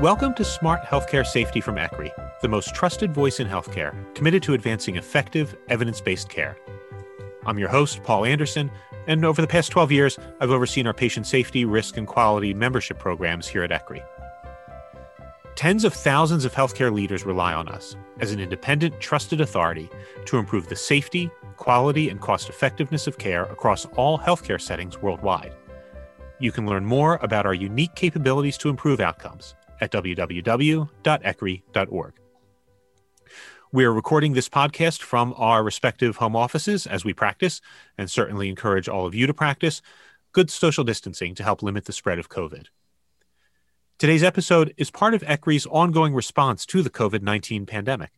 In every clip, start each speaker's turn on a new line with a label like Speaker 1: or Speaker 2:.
Speaker 1: Welcome to Smart Healthcare Safety from ECRI, the most trusted voice in healthcare, committed to advancing effective, evidence based care. I'm your host, Paul Anderson, and over the past 12 years, I've overseen our patient safety, risk, and quality membership programs here at ECRI. Tens of thousands of healthcare leaders rely on us as an independent, trusted authority to improve the safety, quality, and cost effectiveness of care across all healthcare settings worldwide. You can learn more about our unique capabilities to improve outcomes at www.ecri.org. We are recording this podcast from our respective home offices as we practice, and certainly encourage all of you to practice good social distancing to help limit the spread of COVID. Today's episode is part of ECRI's ongoing response to the COVID 19 pandemic.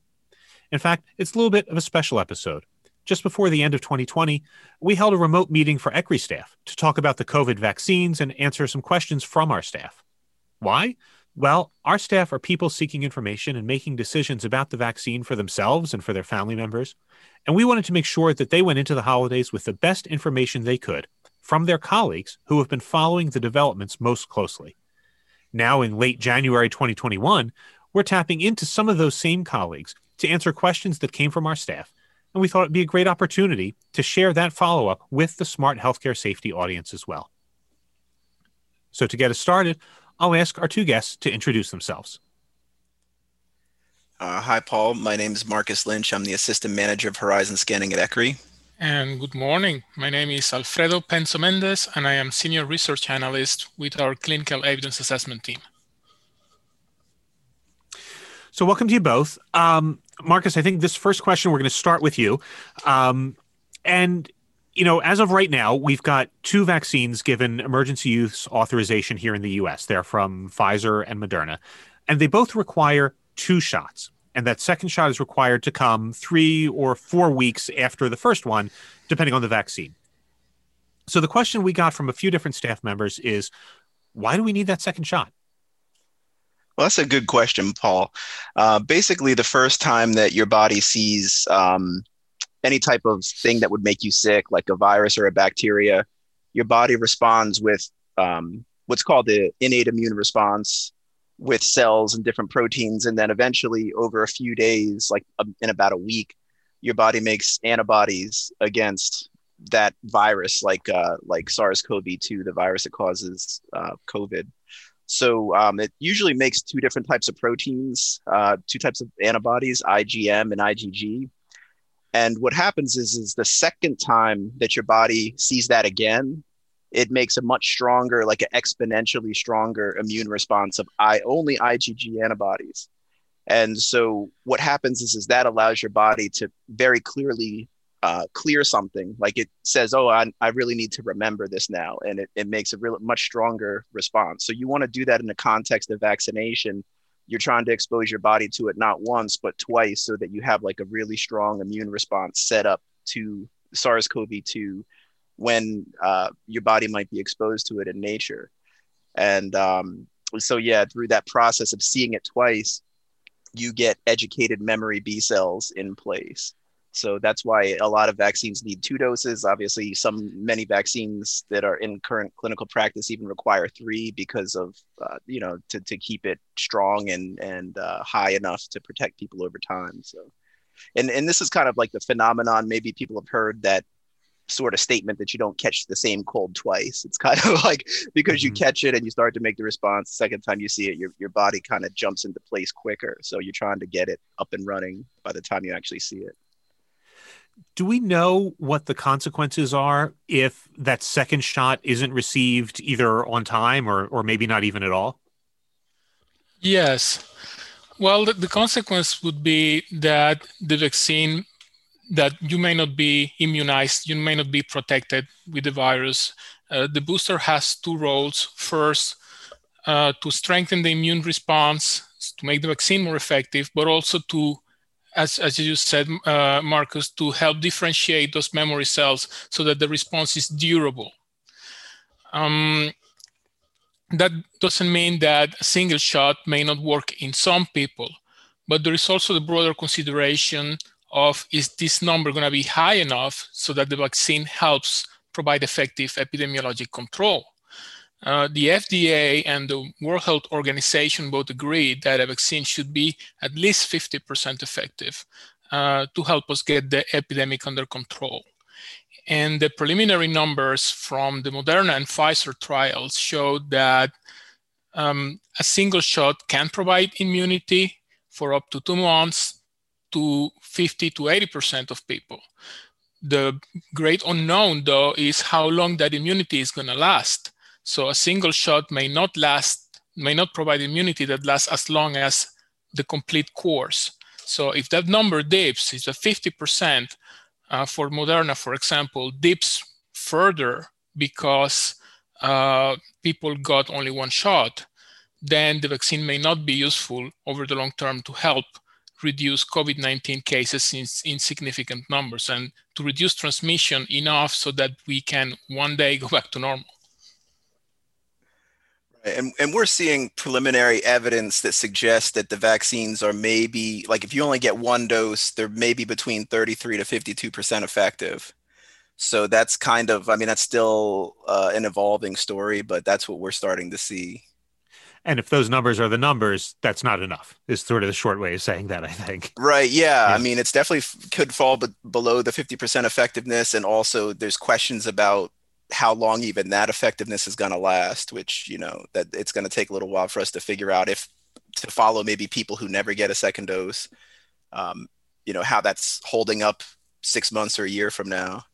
Speaker 1: In fact, it's a little bit of a special episode. Just before the end of 2020, we held a remote meeting for ECRI staff to talk about the COVID vaccines and answer some questions from our staff. Why? Well, our staff are people seeking information and making decisions about the vaccine for themselves and for their family members. And we wanted to make sure that they went into the holidays with the best information they could from their colleagues who have been following the developments most closely. Now, in late January 2021, we're tapping into some of those same colleagues to answer questions that came from our staff. And we thought it'd be a great opportunity to share that follow up with the smart healthcare safety audience as well. So, to get us started, I'll ask our two guests to introduce themselves.
Speaker 2: Uh, hi, Paul. My name is Marcus Lynch. I'm the Assistant Manager of Horizon Scanning at ECRI.
Speaker 3: And good morning. My name is Alfredo Penso Mendez, and I am Senior Research Analyst with our Clinical Evidence Assessment team.
Speaker 1: So, welcome to you both. Um, Marcus, I think this first question, we're going to start with you. Um, and you know, as of right now, we've got two vaccines given emergency use authorization here in the US. They're from Pfizer and Moderna, and they both require two shots. And that second shot is required to come three or four weeks after the first one, depending on the vaccine. So the question we got from a few different staff members is why do we need that second shot?
Speaker 2: Well, that's a good question, Paul. Uh, basically, the first time that your body sees um, any type of thing that would make you sick, like a virus or a bacteria, your body responds with um, what's called the innate immune response with cells and different proteins. And then eventually, over a few days, like um, in about a week, your body makes antibodies against that virus, like uh, like SARS-CoV-2, the virus that causes uh, COVID. So um, it usually makes two different types of proteins, uh, two types of antibodies, IgM and IgG. And what happens is, is the second time that your body sees that again, it makes a much stronger, like an exponentially stronger immune response of I only IgG antibodies. And so what happens is, is that allows your body to very clearly uh, clear something. Like it says, oh, I, I really need to remember this now. And it, it makes a real much stronger response. So you want to do that in the context of vaccination you're trying to expose your body to it not once but twice so that you have like a really strong immune response set up to SARS-CoV-2 when uh, your body might be exposed to it in nature. And um, so, yeah, through that process of seeing it twice, you get educated memory B cells in place. So that's why a lot of vaccines need two doses. Obviously, some many vaccines that are in current clinical practice even require three because of uh, you know to, to keep it strong and and uh, high enough to protect people over time. So, and and this is kind of like the phenomenon. Maybe people have heard that sort of statement that you don't catch the same cold twice. It's kind of like because you mm-hmm. catch it and you start to make the response, the second time you see it, your, your body kind of jumps into place quicker. So you're trying to get it up and running by the time you actually see it
Speaker 1: do we know what the consequences are if that second shot isn't received either on time or, or maybe not even at all?
Speaker 3: Yes. Well, the, the consequence would be that the vaccine that you may not be immunized, you may not be protected with the virus. Uh, the booster has two roles. First, uh, to strengthen the immune response, to make the vaccine more effective, but also to as, as you said, uh, Marcus, to help differentiate those memory cells so that the response is durable. Um, that doesn't mean that a single shot may not work in some people, but there is also the broader consideration of is this number going to be high enough so that the vaccine helps provide effective epidemiologic control? Uh, the FDA and the World Health Organization both agree that a vaccine should be at least 50% effective uh, to help us get the epidemic under control. And the preliminary numbers from the Moderna and Pfizer trials showed that um, a single shot can provide immunity for up to two months to 50 to 80% of people. The great unknown, though, is how long that immunity is going to last. So a single shot may not last, may not provide immunity that lasts as long as the complete course. So if that number dips, it's a 50% uh, for Moderna, for example, dips further because uh, people got only one shot, then the vaccine may not be useful over the long term to help reduce COVID 19 cases in, in significant numbers and to reduce transmission enough so that we can one day go back to normal.
Speaker 2: And, and we're seeing preliminary evidence that suggests that the vaccines are maybe like if you only get one dose, they're maybe between 33 to 52% effective. So that's kind of, I mean, that's still uh, an evolving story, but that's what we're starting to see.
Speaker 1: And if those numbers are the numbers, that's not enough. Is sort of the short way of saying that, I think.
Speaker 2: Right. Yeah. yeah. I mean, it's definitely could fall b- below the 50% effectiveness. And also, there's questions about how long even that effectiveness is going to last, which, you know, that it's going to take a little while for us to figure out if to follow maybe people who never get a second dose, um, you know, how that's holding up six months or a year from now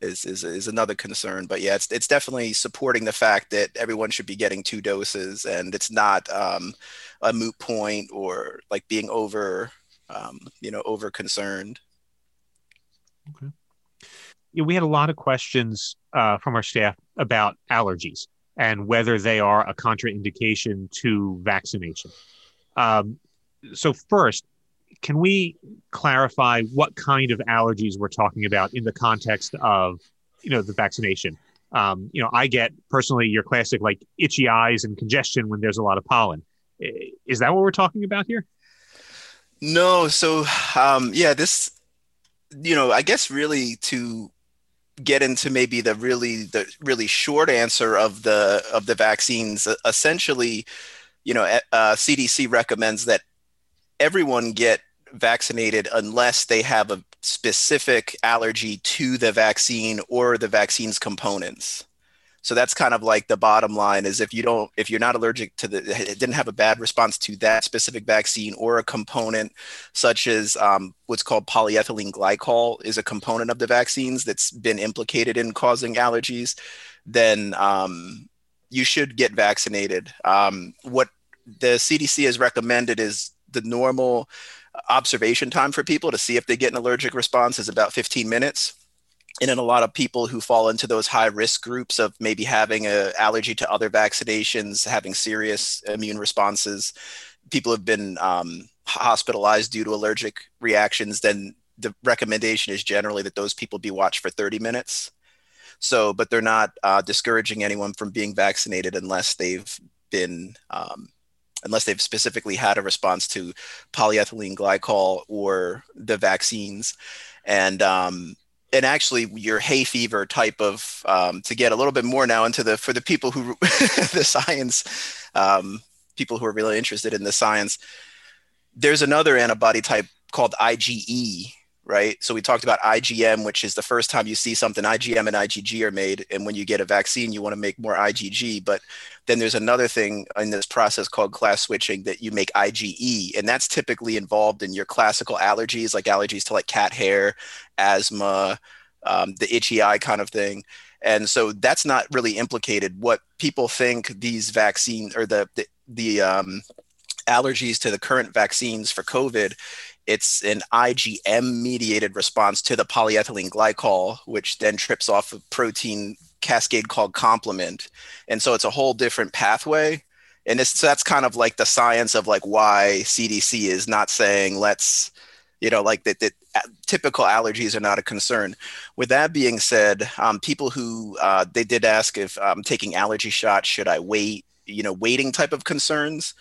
Speaker 2: is, is, is another concern. But yeah, it's, it's definitely supporting the fact that everyone should be getting two doses and it's not um, a moot point or like being over, um, you know, over concerned.
Speaker 1: Okay. We had a lot of questions uh, from our staff about allergies and whether they are a contraindication to vaccination. Um, so first, can we clarify what kind of allergies we're talking about in the context of you know the vaccination? Um, you know i get personally your classic like itchy eyes and congestion when there's a lot of pollen. Is that what we're talking about here?
Speaker 2: No so um, yeah this you know i guess really to get into maybe the really the really short answer of the of the vaccines essentially you know uh, cdc recommends that everyone get vaccinated unless they have a specific allergy to the vaccine or the vaccine's components. So that's kind of like the bottom line is if you don't, if you're not allergic to the, didn't have a bad response to that specific vaccine or a component such as um, what's called polyethylene glycol is a component of the vaccines that's been implicated in causing allergies, then um, you should get vaccinated. Um, what the CDC has recommended is the normal observation time for people to see if they get an allergic response is about 15 minutes and in a lot of people who fall into those high risk groups of maybe having an allergy to other vaccinations having serious immune responses people have been um, hospitalized due to allergic reactions then the recommendation is generally that those people be watched for 30 minutes so but they're not uh, discouraging anyone from being vaccinated unless they've been um, unless they've specifically had a response to polyethylene glycol or the vaccines. And um, and actually your hay fever type of um, to get a little bit more now into the for the people who the science um, people who are really interested in the science there's another antibody type called IgE right? So we talked about IgM, which is the first time you see something, IgM and IgG are made. And when you get a vaccine, you want to make more IgG. But then there's another thing in this process called class switching that you make IgE. And that's typically involved in your classical allergies, like allergies to like cat hair, asthma, um, the itchy eye kind of thing. And so that's not really implicated. What people think these vaccines or the, the, the um, allergies to the current vaccines for COVID it's an IgM mediated response to the polyethylene glycol, which then trips off a protein cascade called complement. And so it's a whole different pathway. And this, so that's kind of like the science of like why CDC is not saying let's, you know, like that, that typical allergies are not a concern. With that being said, um, people who uh, they did ask if I'm um, taking allergy shots, should I wait? You know, waiting type of concerns.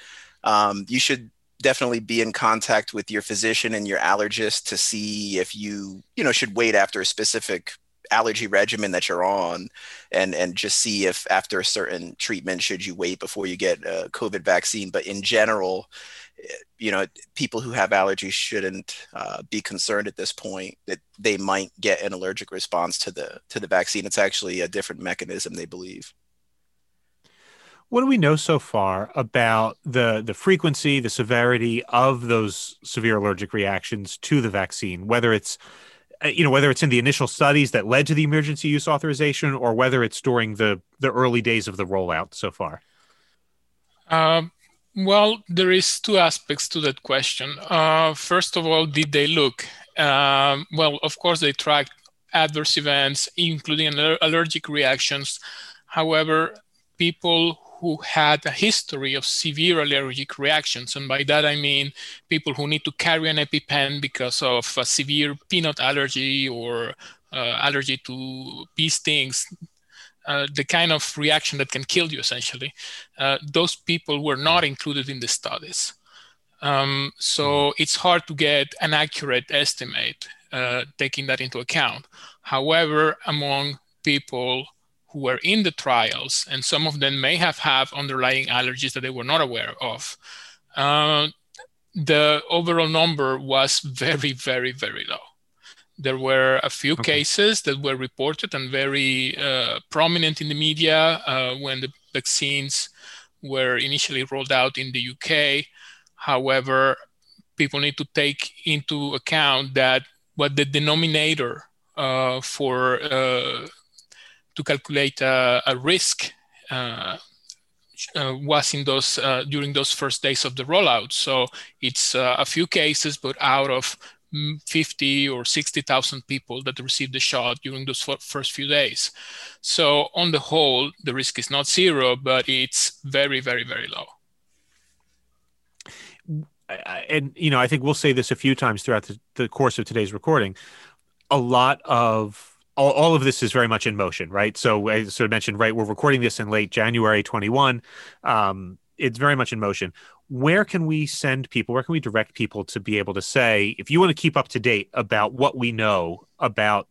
Speaker 2: Um, you should definitely be in contact with your physician and your allergist to see if you you know should wait after a specific allergy regimen that you're on and and just see if after a certain treatment should you wait before you get a covid vaccine. But in general you know people who have allergies shouldn't uh, be concerned at this point that they might get an allergic response to the to the vaccine. It's actually a different mechanism they believe
Speaker 1: what do we know so far about the the frequency the severity of those severe allergic reactions to the vaccine? Whether it's uh, you know whether it's in the initial studies that led to the emergency use authorization or whether it's during the the early days of the rollout so far?
Speaker 3: Um, well there is two aspects to that question. Uh, first of all did they look um, well of course they tracked adverse events including allergic reactions. However people who had a history of severe allergic reactions. And by that I mean people who need to carry an EpiPen because of a severe peanut allergy or uh, allergy to bee stings, uh, the kind of reaction that can kill you essentially. Uh, those people were not included in the studies. Um, so mm-hmm. it's hard to get an accurate estimate uh, taking that into account. However, among people who were in the trials, and some of them may have have underlying allergies that they were not aware of. Uh, the overall number was very, very, very low. There were a few okay. cases that were reported and very uh, prominent in the media uh, when the vaccines were initially rolled out in the UK. However, people need to take into account that what the denominator uh, for uh, to calculate a, a risk uh, uh, was in those uh, during those first days of the rollout. So it's uh, a few cases, but out of 50 or 60,000 people that received the shot during those first few days. So on the whole, the risk is not zero, but it's very, very, very low.
Speaker 1: And you know, I think we'll say this a few times throughout the course of today's recording. A lot of all, all of this is very much in motion, right? So I sort of mentioned, right, we're recording this in late January 21. Um, it's very much in motion. Where can we send people? Where can we direct people to be able to say, if you want to keep up to date about what we know about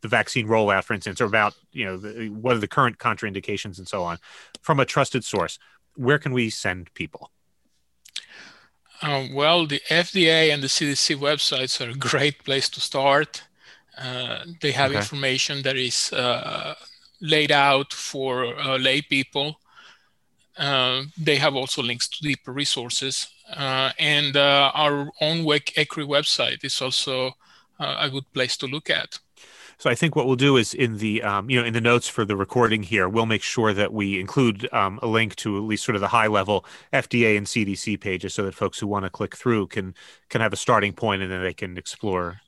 Speaker 1: the vaccine rollout, for instance, or about you know the, what are the current contraindications and so on, from a trusted source, where can we send people?
Speaker 3: Uh, well, the FDA and the CDC websites are a great place to start. Uh, they have okay. information that is uh, laid out for uh, lay people. they have also links to deeper resources. and our own ECRI website is also a good place to look at.
Speaker 1: So I think what we'll do is in the um, you know in the notes for the recording here, we'll make sure that we include um, a link to at least sort of the high level FDA and CDC pages, so that folks who want to click through can can have a starting point and then they can explore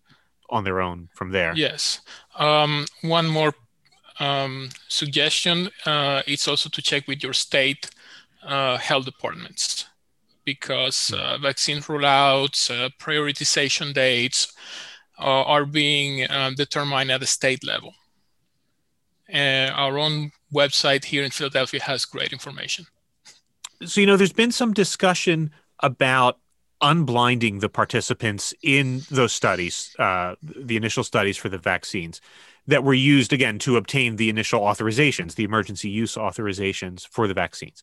Speaker 1: on their own from there.
Speaker 3: Yes. Um, one more um, suggestion uh, it's also to check with your state uh, health departments because hmm. uh, vaccine rollouts, uh, prioritization dates uh, are being um, determined at the state level. And our own website here in Philadelphia has great information.
Speaker 1: So, you know, there's been some discussion about unblinding the participants in those studies, uh, the initial studies for the vaccines that were used again to obtain the initial authorizations, the emergency use authorizations for the vaccines.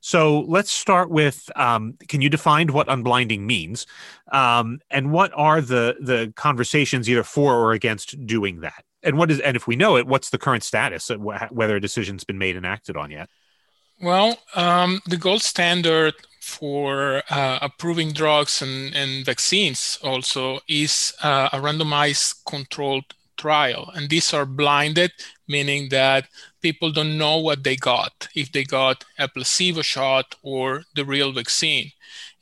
Speaker 1: So let's start with um, can you define what unblinding means? Um, and what are the, the conversations either for or against doing that? And what is and if we know it, what's the current status, whether a decision's been made and acted on yet?
Speaker 3: Well, um, the gold standard for uh, approving drugs and, and, vaccines also is uh, a randomized controlled trial. And these are blinded, meaning that people don't know what they got, if they got a placebo shot or the real vaccine.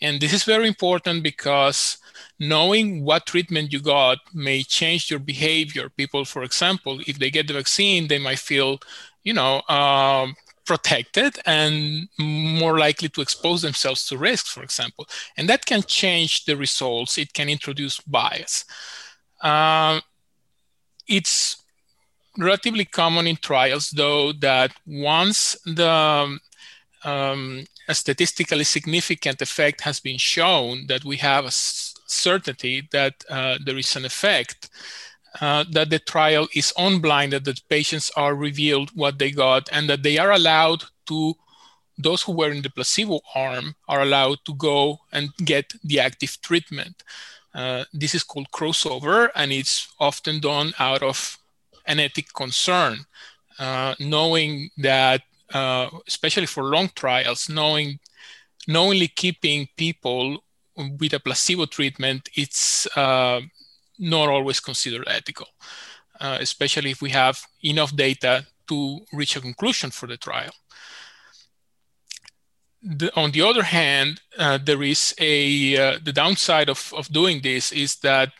Speaker 3: And this is very important because knowing what treatment you got may change your behavior. People, for example, if they get the vaccine, they might feel, you know, um, protected and more likely to expose themselves to risks, for example. And that can change the results. It can introduce bias. Um, it's relatively common in trials, though, that once the um, a statistically significant effect has been shown, that we have a certainty that uh, there is an effect, uh, that the trial is unblinded, that the patients are revealed what they got, and that they are allowed to, those who were in the placebo arm are allowed to go and get the active treatment. Uh, this is called crossover, and it's often done out of an ethic concern, uh, knowing that, uh, especially for long trials, knowing knowingly keeping people with a placebo treatment, it's uh, not always considered ethical, uh, especially if we have enough data to reach a conclusion for the trial. The, on the other hand, uh, there is a uh, the downside of, of doing this is that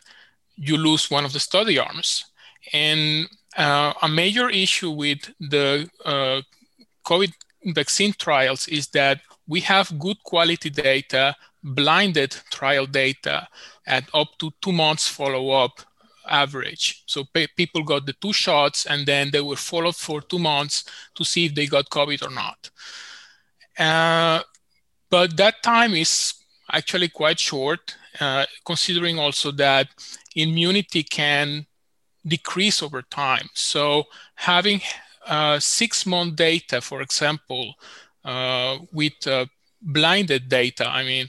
Speaker 3: you lose one of the study arms, and uh, a major issue with the uh, COVID vaccine trials is that we have good quality data, blinded trial data at up to two months follow up average. So people got the two shots and then they were followed for two months to see if they got COVID or not. Uh, but that time is actually quite short, uh, considering also that immunity can decrease over time. So having uh, six month data, for example, uh, with uh, blinded data, I mean,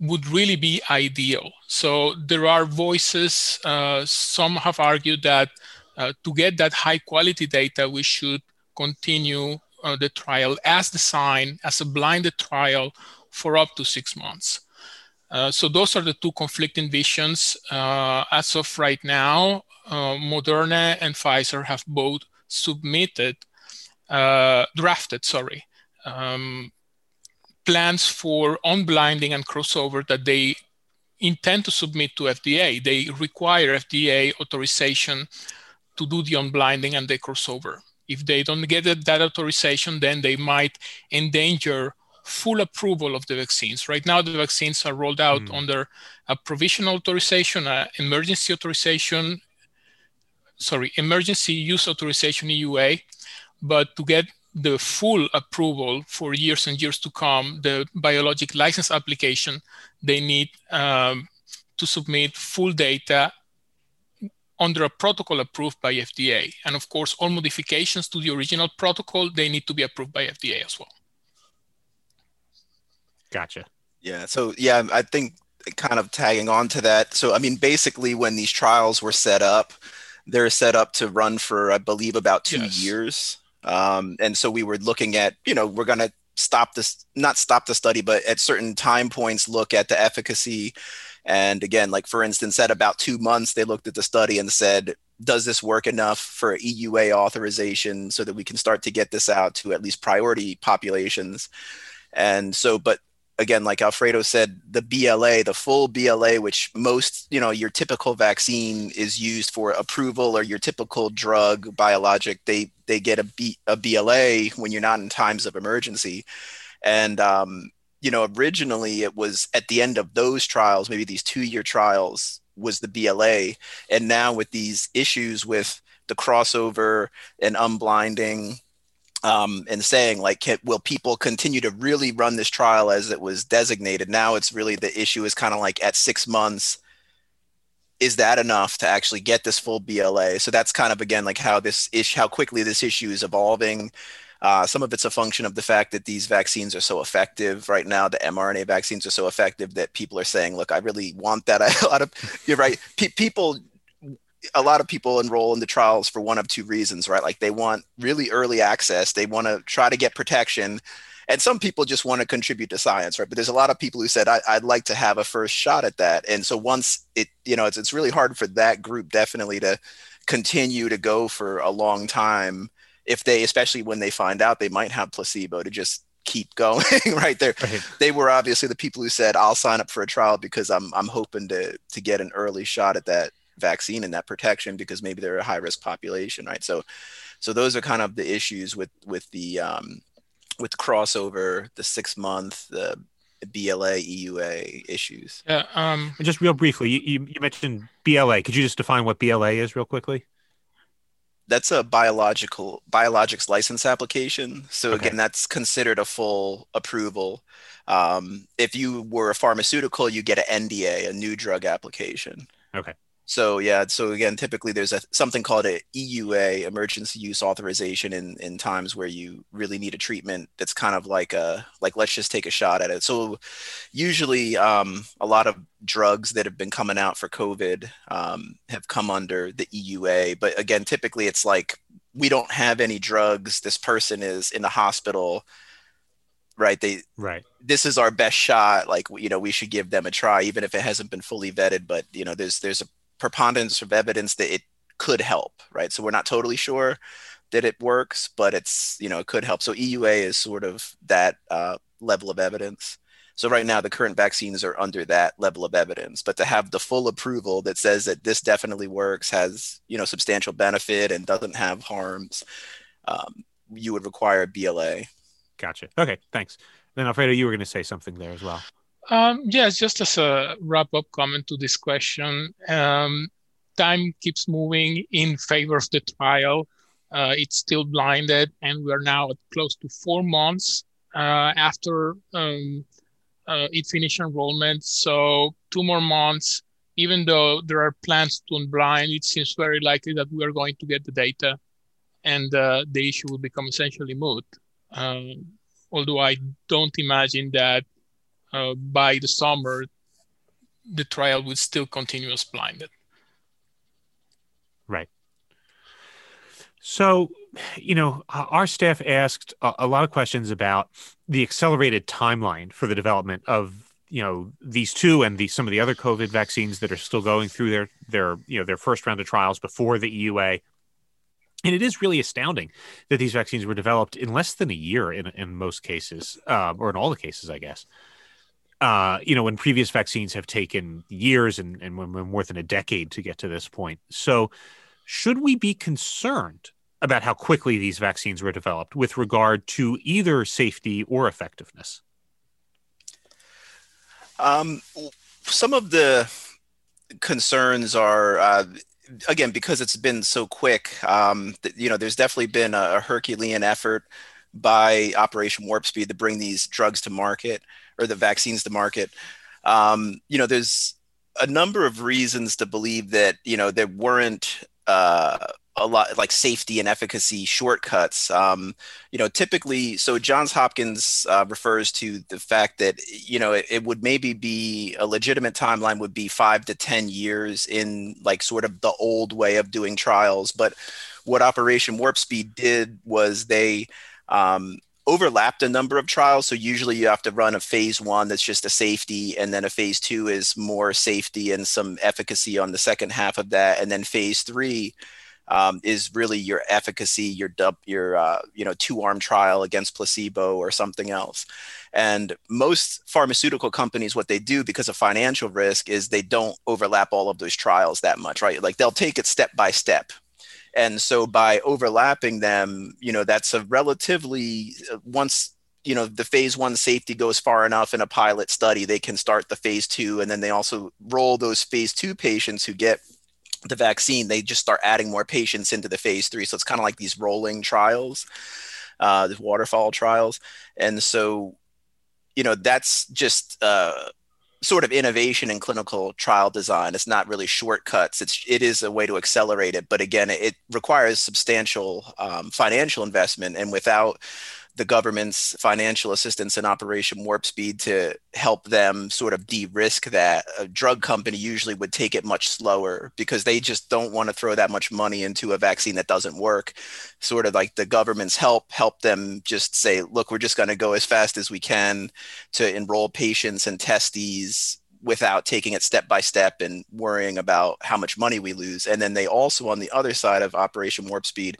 Speaker 3: would really be ideal. So there are voices, uh, some have argued that uh, to get that high quality data, we should continue uh, the trial as designed, as a blinded trial for up to six months. Uh, so those are the two conflicting visions. Uh, as of right now, uh, Moderna and Pfizer have both submitted, drafted, sorry, um, plans for unblinding and crossover that they intend to submit to FDA. They require FDA authorization to do the unblinding and the crossover. If they don't get that authorization, then they might endanger full approval of the vaccines. Right now, the vaccines are rolled out mm. under a provisional authorization, an emergency authorization, sorry, emergency use authorization EUA. But to get the full approval for years and years to come, the biologic license application, they need um, to submit full data under a protocol approved by FDA. And of course, all modifications to the original protocol, they need to be approved by FDA as well.
Speaker 1: Gotcha.
Speaker 2: Yeah. So, yeah, I think kind of tagging on to that. So, I mean, basically, when these trials were set up, they're set up to run for, I believe, about two yes. years. Um, and so we were looking at, you know, we're going to stop this, not stop the study, but at certain time points, look at the efficacy. And again, like for instance, at about two months, they looked at the study and said, does this work enough for EUA authorization so that we can start to get this out to at least priority populations? And so, but again, like Alfredo said, the BLA, the full BLA, which most, you know, your typical vaccine is used for approval or your typical drug biologic, they they get a, B, a BLA when you're not in times of emergency. And um, you know, originally it was at the end of those trials, maybe these two-year trials was the BLA. And now with these issues with the crossover and unblinding um, and saying like can, will people continue to really run this trial as it was designated now it's really the issue is kind of like at six months is that enough to actually get this full bla so that's kind of again like how this issue how quickly this issue is evolving uh, some of it's a function of the fact that these vaccines are so effective right now. The mRNA vaccines are so effective that people are saying, "Look, I really want that." a lot of you're right. People a lot of people enroll in the trials for one of two reasons, right? Like they want really early access, they want to try to get protection, and some people just want to contribute to science, right? But there's a lot of people who said, I, would like to have a first shot at that. And so once it, you know, it's, it's really hard for that group definitely to continue to go for a long time if they, especially when they find out they might have placebo to just keep going right there right. they were obviously the people who said i'll sign up for a trial because i'm i'm hoping to to get an early shot at that vaccine and that protection because maybe they're a high risk population, right? So, so those are kind of the issues with with the um, with crossover, the six month, the BLA EUA issues.
Speaker 3: Yeah. Um,
Speaker 1: just real briefly, you, you mentioned BLA. Could you just define what BLA is real quickly?
Speaker 2: That's a biological biologics license application. So okay. again, that's considered a full approval. Um, if you were a pharmaceutical, you get an NDA, a new drug application.
Speaker 1: Okay.
Speaker 2: So yeah, so again, typically there's a something called a EUA, emergency use authorization, in in times where you really need a treatment that's kind of like a like let's just take a shot at it. So usually, um, a lot of drugs that have been coming out for COVID um, have come under the EUA, but again, typically it's like we don't have any drugs. This person is in the hospital right? They
Speaker 1: right.
Speaker 2: this is our best shot. Like you know we should give them a try even if it hasn't been fully vetted. But you know there's there's a preponderance of evidence that it could help, right? So we're not totally sure that it works, but it's you know it could help. So EUA is sort of that uh, level of evidence. So right now the current vaccines are under that level of evidence, but to have the full approval that says that this definitely works, has you know substantial benefit, and doesn't have harms, um, you would require BLA.
Speaker 1: Gotcha. Okay, thanks. Then Alfredo, you were going to say something there as well.
Speaker 3: Um, yes, just as a wrap up comment to this question, um, time keeps moving in favor of the trial. Uh, it's still blinded, and we are now at close to four months uh, after um, uh, it finished enrollment. So, two more months. Even though there are plans to unblind, it seems very likely that we are going to get the data and uh, the issue will become essentially moot. Um, although I don't imagine that uh, by the summer, the trial would still continue as blinded.
Speaker 1: Right. So, you know, our staff asked a, a, lot of questions about the accelerated timeline for the development of, you know, these two and the, some of the other COVID vaccines that are still going through their their you know their first round of trials before the EUA. And it is really astounding that these vaccines were developed in less than a year in in most cases, um, or in all the cases, I guess uh, you know, when previous vaccines have taken years and, and when, when more than a decade to get to this point. So, should we be concerned about how quickly these vaccines were developed with regard to either safety or effectiveness?
Speaker 2: Um, some of the concerns are, uh, again, because it's been so quick. Um, you know, there's definitely been a, a Herculean effort by Operation Warp Speed to bring these drugs to market or the vaccines to market. Um, you know, there's a number of reasons to believe that you know there weren't uh, a lot like safety and efficacy shortcuts. Um, you know, typically, so Johns Hopkins uh, refers to the fact that you know it, it, would maybe be a legitimate timeline would be five to ten years in like sort of the old way of doing trials, but what Operation Warp Speed did was they um, overlapped a number of trials. So usually you have to run a phase one that's just a safety, and then a phase two is more safety and some efficacy on the second half of that, and then phase three um, is really your efficacy, your dub, your uh, you know two arm trial against placebo or something else. And most pharmaceutical companies, what they do because of financial risk is they don't overlap all of those trials that much, right? Like they'll take it step by step and so by overlapping them you know that's a relatively once you know the phase one safety goes far enough in a pilot study they can start the phase two. And then they also roll those phase two patients who get the vaccine they just start adding more patients into the phase three. So it's kind of like these rolling trials uh, the waterfall trials. And so you know that's just uh, sort of innovation in clinical trial design. It's not really shortcuts. It's it is a way to accelerate it, but again, it requires substantial um, financial investment, and without the government's financial assistance in Operation Warp Speed to help them sort of de-risk that. A drug company usually would take it much slower because they just don't want to throw that much money into a vaccine that doesn't work. Sort of like the government's help help them just say, look, we're just going to go as fast as we can to enroll patients and test these without taking it step by step and worrying about how much money we lose. And then they also, on the other side of Operation Warp Speed,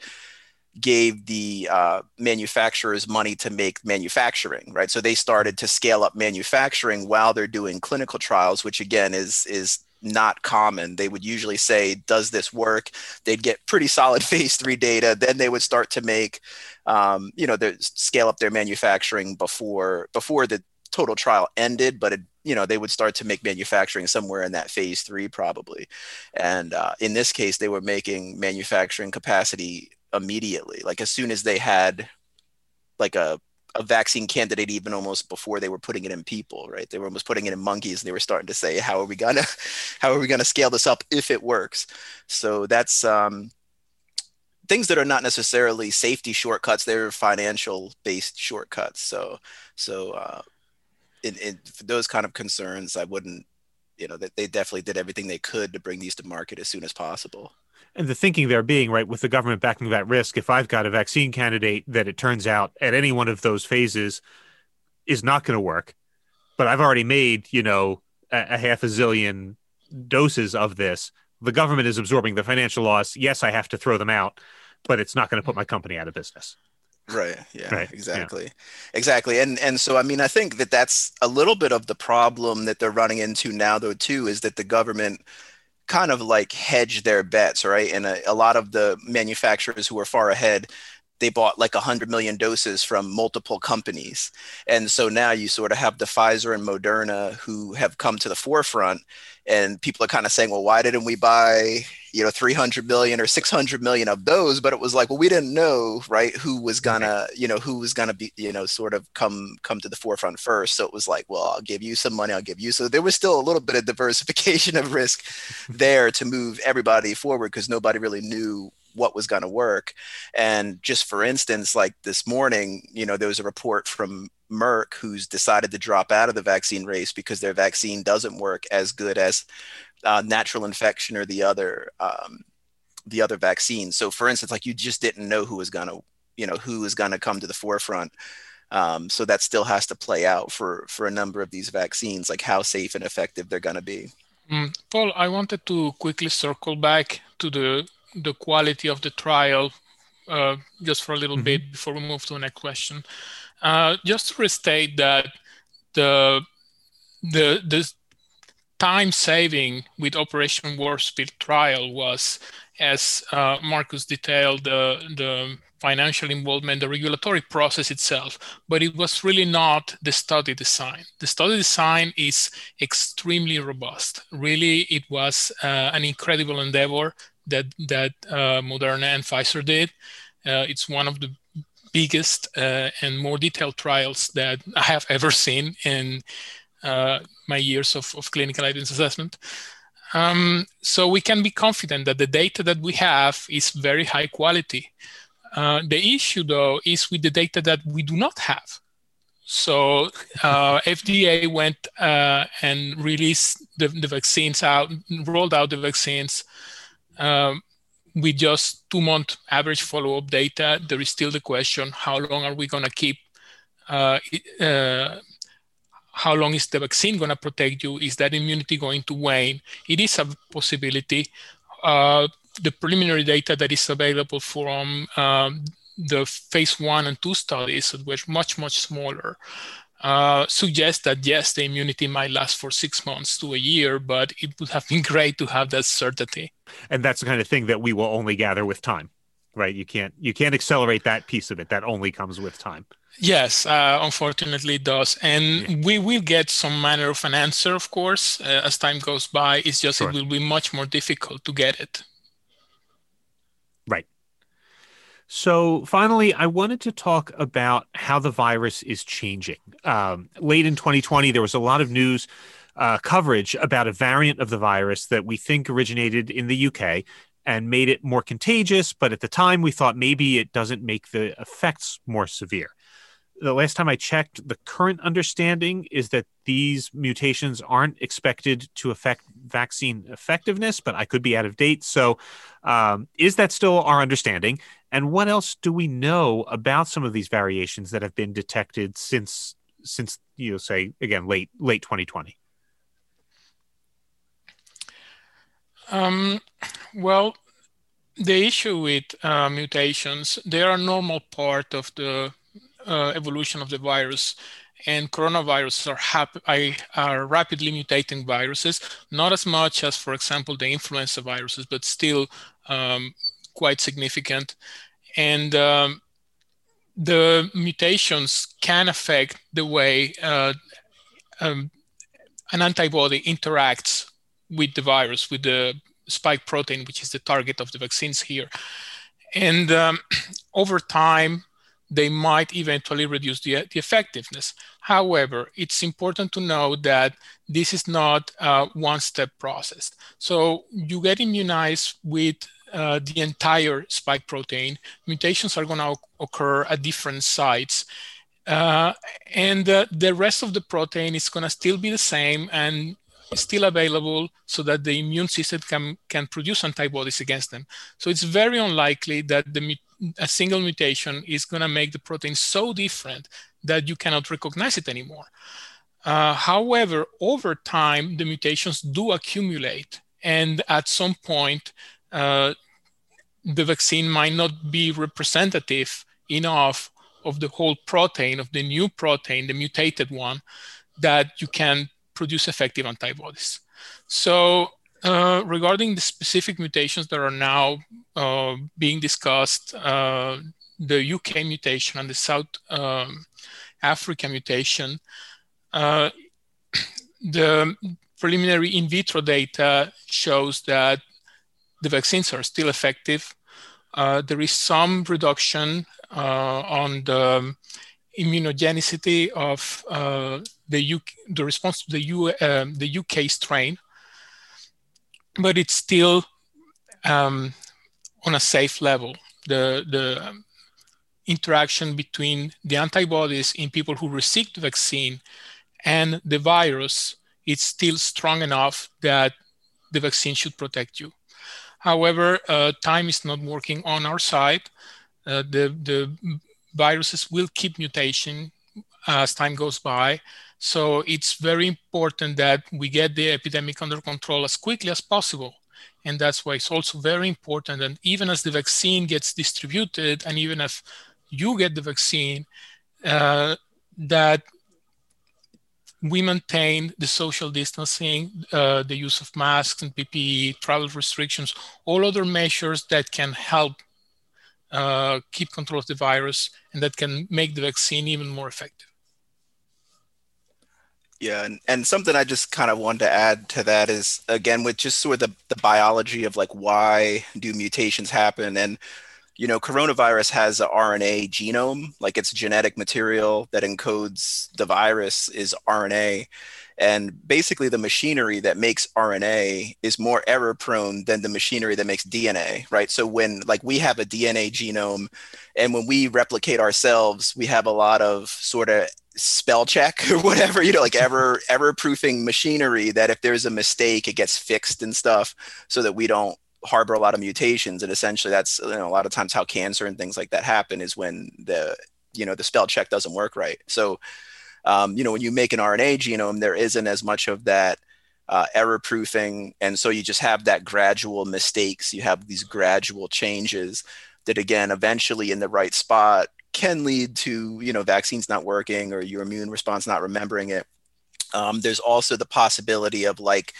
Speaker 2: gave the uh, manufacturers money to make manufacturing, right? So they started to scale up manufacturing while they're doing clinical trials, which again is is not common. They would usually say, "Does this work?" They'd get pretty solid phase three data. Then they would start to make, um, you know, scale up their manufacturing before before the total trial ended, but it you know they would start to make manufacturing somewhere in that phase three probably and uh, in this case they were making manufacturing capacity immediately like as soon as they had like a a vaccine candidate even almost before they were putting it in people, right? They were almost putting it in monkeys, and they were starting to say, "How are we gonna, how are we gonna scale this up if it works?" So that's um, things that are not necessarily safety shortcuts; they're financial based shortcuts. So, so uh, in, in for those kind of concerns, I wouldn't, you know, that they definitely did everything they could to bring these to market as soon as possible
Speaker 1: and the thinking there being right with the government backing that risk if i've got a vaccine candidate that it turns out at any one of those phases is not going to work but i've already made you know a, a, half a zillion doses of this the government is absorbing the financial loss. Yes i have to throw them out but it's not going to put mm-hmm. my company out of business.
Speaker 2: Right. Yeah right. exactly. Yeah. exactly. And and so i mean i think that that's a little bit of the problem that they're running into now though too is that the government kind of like hedge their bets, right? And a, a lot of the manufacturers who are far ahead they bought like 100 million doses from multiple companies. And so now you sort of have the Pfizer and Moderna who have come to the forefront and people are kind of saying, well, why didn't we buy, you know, 300 million or 600 million of those? But it was like, well, we didn't know, right, who was gonna, you know, who was gonna be, you know, sort of come come to the forefront first. So it was like, well, I'll give you some money, I'll give you. So there was still a little bit of diversification of risk there to move everybody forward because nobody really knew what was going to work. And just for instance, like this morning, you know, there was a report from Merck who's decided to drop out of the vaccine race because their vaccine doesn't work as good as uh, natural infection or the other um, the other vaccines. So, for instance, like you just didn't know who was going to you know who was going to come to the forefront. Um, so that still has to play out for for a number of these vaccines, like how safe and effective they're going to be.
Speaker 3: Mm, Paul, I wanted to quickly circle back to the the quality of the trial uh, just for a little mm-hmm. bit before we move to the next question. Uh, just to restate that the the the time saving with Operation Warp Speed trial was, as uh, Marcus detailed, the the financial involvement, the regulatory process itself, but it was really not the study design. The study design is extremely robust. Really, it was uh, an incredible endeavor that that uh, Moderna and Pfizer did. Uh, it's one of the biggest uh, and more detailed trials that I have ever seen in uh, my years of, of clinical evidence assessment. Um, so we can be confident that the data that we have is very high quality. Uh, the issue, though, is with the data that we do not have. So uh, FDA went uh, and released the, the, vaccines out, rolled out the vaccines um, with just two month average follow up data, there is still the question how long are we going to keep? Uh, uh, how long is the vaccine going to protect you? Is that immunity going to wane? It is a possibility. Uh, the preliminary data that is available from um, the phase one and two studies, which much, much smaller, uh, suggest that yes, the immunity might last for six months to a year, but it would have been great to have that certainty.
Speaker 1: And that's the kind of thing that we will only gather with time, right? You can't you can't accelerate that piece of it. That only comes with time.
Speaker 3: Yes, uh, unfortunately, it does, and yeah. we will get some manner of an answer, of course, uh, as time goes by. It's just sure. it will be much more difficult to get it.
Speaker 1: Right. So, finally, I wanted to talk about how the virus is changing. Um, late in 2020, there was a lot of news uh, coverage about a variant of the virus that we think originated in the UK and made it more contagious. But at the time, we thought maybe it doesn't make the effects more severe. The last time I checked, the current understanding is that these mutations aren't expected to affect vaccine effectiveness, but I could be out of date. So, um, is that still our understanding? And what else do we know about some of these variations that have been detected since since you know say again late late 2020?
Speaker 3: Um, well, the issue with uh, mutations, they are a normal part of the uh, evolution of the virus. And coronaviruses are, hap- are rapidly mutating viruses, not as much as, for example, the influenza viruses, but still um, quite significant. And um, the mutations can affect the way uh, um, an antibody interacts with the virus, with the spike protein, which is the target of the vaccines here. And um, over time, they might eventually reduce the, the effectiveness. However, it's important to know that this is not a one step process. So you get immunized with uh, the entire spike protein. Mutations are going to occur at different sites. Uh, and uh, the rest of the protein is going to still be the same and still available so that the immune system can, can produce antibodies against them. So it's very unlikely that the, a single mutation is going to make the protein so different that you cannot recognize it anymore. Uh, however, over time, the mutations do accumulate. And at some point, uh, the vaccine might not be representative enough of the whole protein, of the new protein, the mutated one, that you can produce effective antibodies. So uh, regarding the specific mutations that are now uh, being discussed, uh, the UK mutation and the South um, Africa mutation, uh, the preliminary in vitro data shows that the vaccines are still effective. Uh, there is some reduction uh, on the immunogenicity of the, UK, the response to the, U, um, the UK strain, but it's still um, on a safe level. The, the interaction between the antibodies in people who received the vaccine and the virus is still strong enough that the vaccine should protect you. However, uh, time is not working on our side. Uh, the, the viruses will keep mutation as time goes by. So it's very important that we get the epidemic under control as quickly as possible. And that's why it's also very important. And even as the vaccine gets distributed, and even if you get the vaccine, uh, that we maintain the social distancing, uh, the use of masks and PPE, travel restrictions, all other measures that can help uh, keep control of the virus and that can make the vaccine even more effective.
Speaker 2: Yeah, and, and something I just kind of wanted to add to that is again with just sort of the, the biology of like why do mutations happen and you know coronavirus has a RNA genome like its genetic material that encodes the virus is RNA and basically the machinery that makes RNA is more error prone than the machinery that makes DNA right? So when like we have a DNA genome and when we replicate ourselves we have a lot of sort of spell check or whatever you know like ever ever proofing machinery that if there's a mistake it gets fixed and stuff so that we don't harbor a lot of mutations and essentially that's you know a lot of times how cancer and things like that happen is when the you know the spell check doesn't work right so um, you know when you make an rna genome there isn't as much of that uh, error proofing and so you just have that gradual mistakes you have these gradual changes that again eventually in the right spot can lead to you know vaccines not working or your immune response not remembering it. Um, there's also the possibility of like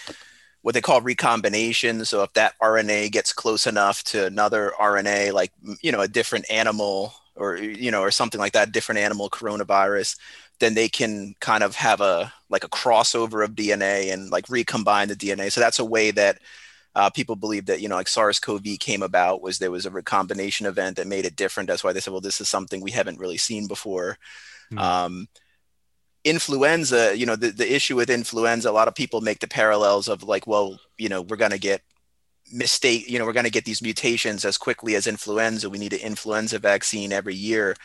Speaker 2: what they call recombination. So if that RNA gets close enough to another RNA, like you know a different animal or you know or something like that, different animal coronavirus, then they can kind of have a like a crossover of DNA and like recombine the DNA. So that's a way that uh, people believe that you know like SARS-CoV came about was there was a recombination event that made it different. That's why they said, well, this is something we haven't really seen before. Mm. Um, influenza, you know, the, the issue with influenza, a lot of people make the parallels of like, well, you know, we're going to get mistake, you know, we're going to get these mutations as quickly as influenza. We need an influenza vaccine every year.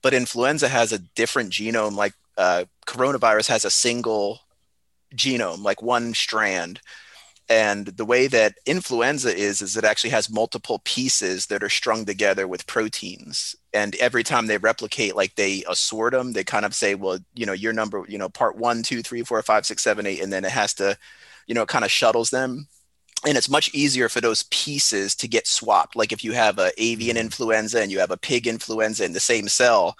Speaker 2: But influenza has a different genome, like uh, coronavirus has a single genome, like one strand. And the way that influenza is, is it actually has multiple pieces that are strung together with proteins. And every time they replicate, like they assort them, they kind of say, well, you know, your number, you know, part one, two, three, four, five, six, seven, eight, and then it has to, you know, it kind of shuttles them. And it's much easier for those pieces to get swapped. Like if you have a avian mm-hmm. influenza and you have a pig influenza in the same cell,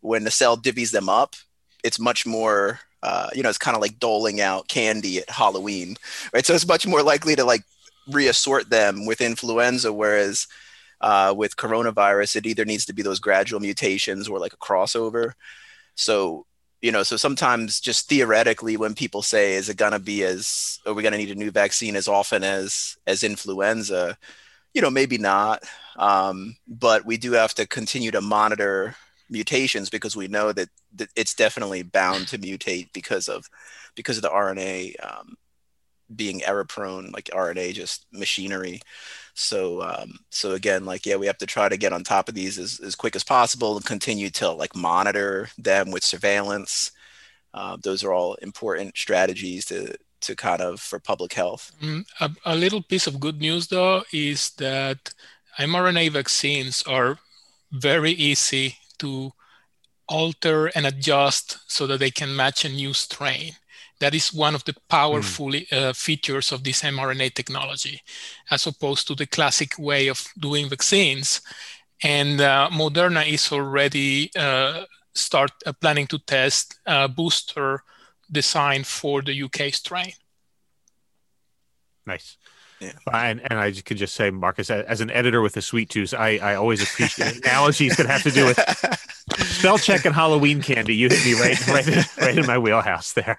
Speaker 2: when the cell divvies them up, it's much more uh, you know, it's kind of like doling out candy at Halloween, right? So it's much more likely to like reassort them with influenza, whereas uh, with coronavirus, it either needs to be those gradual mutations or like a crossover. So, you know, so sometimes just theoretically, when people say, "Is it gonna be as? Are we gonna need a new vaccine as often as as influenza?" You know, maybe not, um, but we do have to continue to monitor mutations because we know that, it's definitely bound to mutate because of because of the RNA um, being error prone, like RNA just machinery. So um, so again, like yeah, we have to try to get on top of these as, as quick as possible and continue to like monitor them with surveillance. Uh, those are all important strategies to to kind of for public health.
Speaker 3: Mm, a, a little piece of good news though is that mRNA vaccines are very easy to alter and adjust so that they can match a new strain. That is one of the powerful mm. uh, features of this mRNA technology, as opposed to the classic way of doing vaccines. And uh, Moderna is already uh, start uh, planning to test a booster design for the UK strain.
Speaker 1: Nice. Yeah. And, and I could just say, Marcus, as an editor with a sweet tooth, I, I always appreciate analogies that have to do with spell check and Halloween candy. You hit me right, right, right in my wheelhouse there.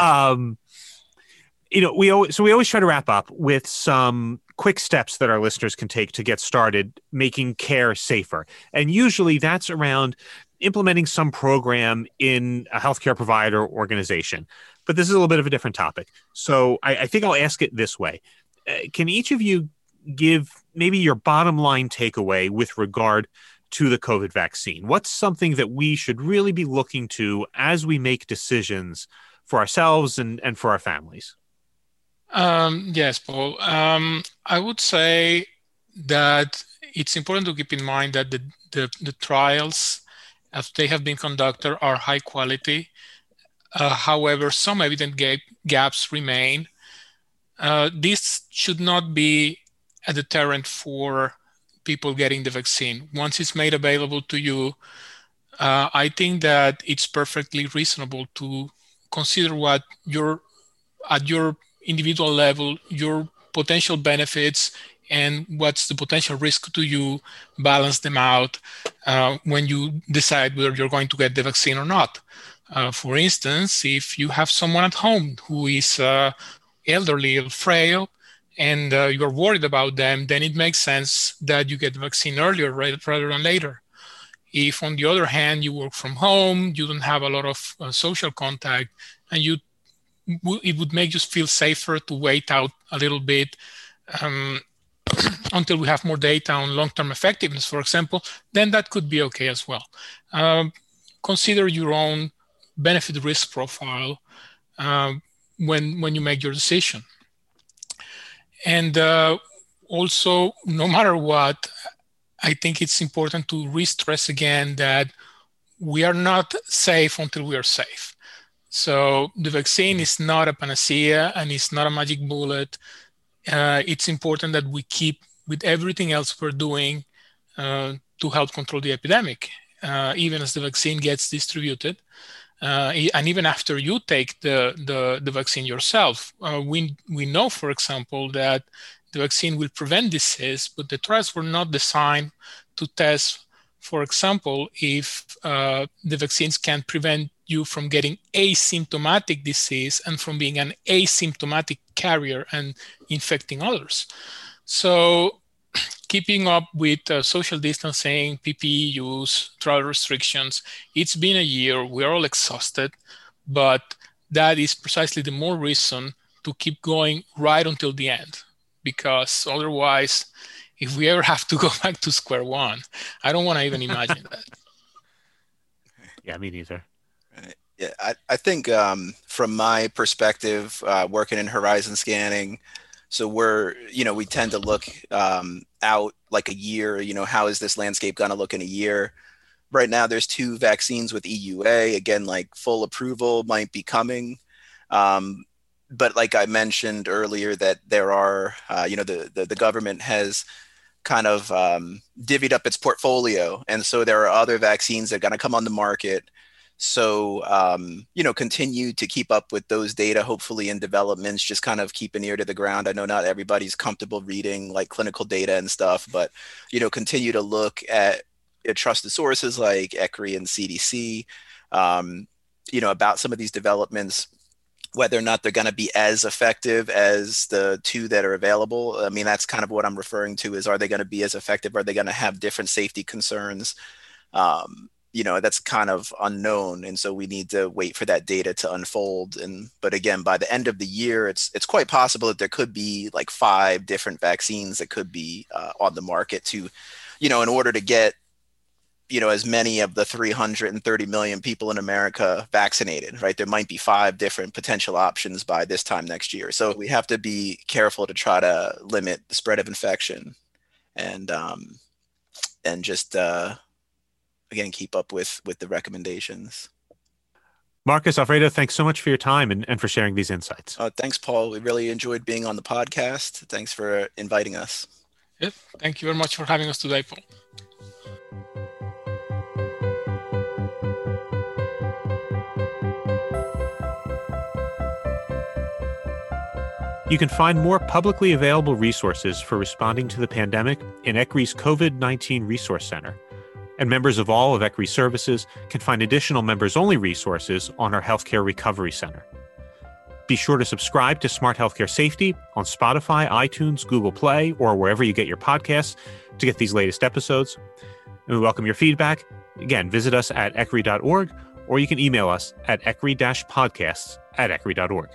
Speaker 1: Um, you know, we always, so we always try to wrap up with some quick steps that our listeners can take to get started making care safer. And usually that's around implementing some program in a healthcare provider organization. But this is a little bit of a different topic. So I, I think I'll ask it this way Can each of you give maybe your bottom line takeaway with regard to the COVID vaccine? What's something that we should really be looking to as we make decisions for ourselves and, and for our families?
Speaker 3: Um, yes, Paul. Um, I would say that it's important to keep in mind that the, the, the trials as they have been conducted are high quality. Uh, however, some evident gap, gaps remain. Uh, this should not be a deterrent for people getting the vaccine. Once it's made available to you, uh, I think that it's perfectly reasonable to consider what your at your individual level your potential benefits and what's the potential risk to you, balance them out uh, when you decide whether you're going to get the vaccine or not. Uh, for instance, if you have someone at home who is uh, elderly or frail, and uh, you're worried about them, then it makes sense that you get the vaccine earlier rather than later. If, on the other hand, you work from home, you don't have a lot of uh, social contact, and you it would make you feel safer to wait out a little bit um, until we have more data on long-term effectiveness, for example, then that could be okay as well. Um, consider your own benefit-risk profile uh, when when you make your decision. And uh, also, no matter what, I think it's important to re-stress again that we are not safe until we are safe. So the vaccine is not a panacea and it's not a magic bullet uh, it's important that we keep with everything else we're doing uh, to help control the epidemic, uh, even as the vaccine gets distributed. Uh, and even after you take the, the, the vaccine yourself, uh, we, we know, for example, that the vaccine will prevent disease, but the trials were not designed to test, for example, if uh, the vaccines can prevent you from getting asymptomatic disease and from being an asymptomatic carrier and infecting others. So, keeping up with uh, social distancing, PPE use, travel restrictions, it's been a year. We're all exhausted, but that is precisely the more reason to keep going right until the end. Because otherwise, if we ever have to go back to square one, I don't want to even imagine that.
Speaker 1: Yeah, me neither.
Speaker 2: Yeah, I, I think um, from my perspective, uh, working in horizon scanning, so we're, you know, we tend to look um, out like a year, you know, how is this landscape going to look in a year? Right now, there's two vaccines with EUA. Again, like full approval might be coming. Um, but like I mentioned earlier, that there are, uh, you know, the, the, the government has kind of um, divvied up its portfolio, and so there are other vaccines that are going to come on the market so, um, you know, continue to keep up with those data, hopefully in developments, just kind of keep an ear to the ground. I know not everybody's comfortable reading like clinical data and stuff, but, you know, continue to look at, at trusted sources like ECRI and CDC, um, you know, about some of these developments, whether or not they're going to be as effective as the two that are available. I mean, that's kind of what I'm referring to is are they going to be as effective? Are they going to have different safety concerns? Um, you know that's kind of unknown and so we need to wait for that data to unfold and but again by the end of the year it's it's quite possible that there could be like five different vaccines that could be uh, on the market to you know in order to get you know as many of the 330 million people in america vaccinated right? There might be five different potential options by this time next year. So we have to be careful to try to limit the spread of infection and um and just uh again keep up with with the recommendations.
Speaker 1: Marcus Alfredo, thanks so much for your time and, and for sharing these insights.
Speaker 2: Uh, thanks, Paul. We really enjoyed being on the podcast. Thanks for inviting us.
Speaker 3: Yep. Thank you very much for having us today, Paul.
Speaker 1: You can find more publicly available resources for responding to the pandemic in ECRI's COVID 19 Resource Center and members of all of ECRI services can find additional members only resources on our Healthcare Recovery Center. Be sure to subscribe to Smart Healthcare Safety on Spotify, iTunes, Google Play, or wherever you get your podcasts to get these latest episodes. And we welcome your feedback. Again, visit us at ecri.org or you can email us at ecri podcasts at ecri.org.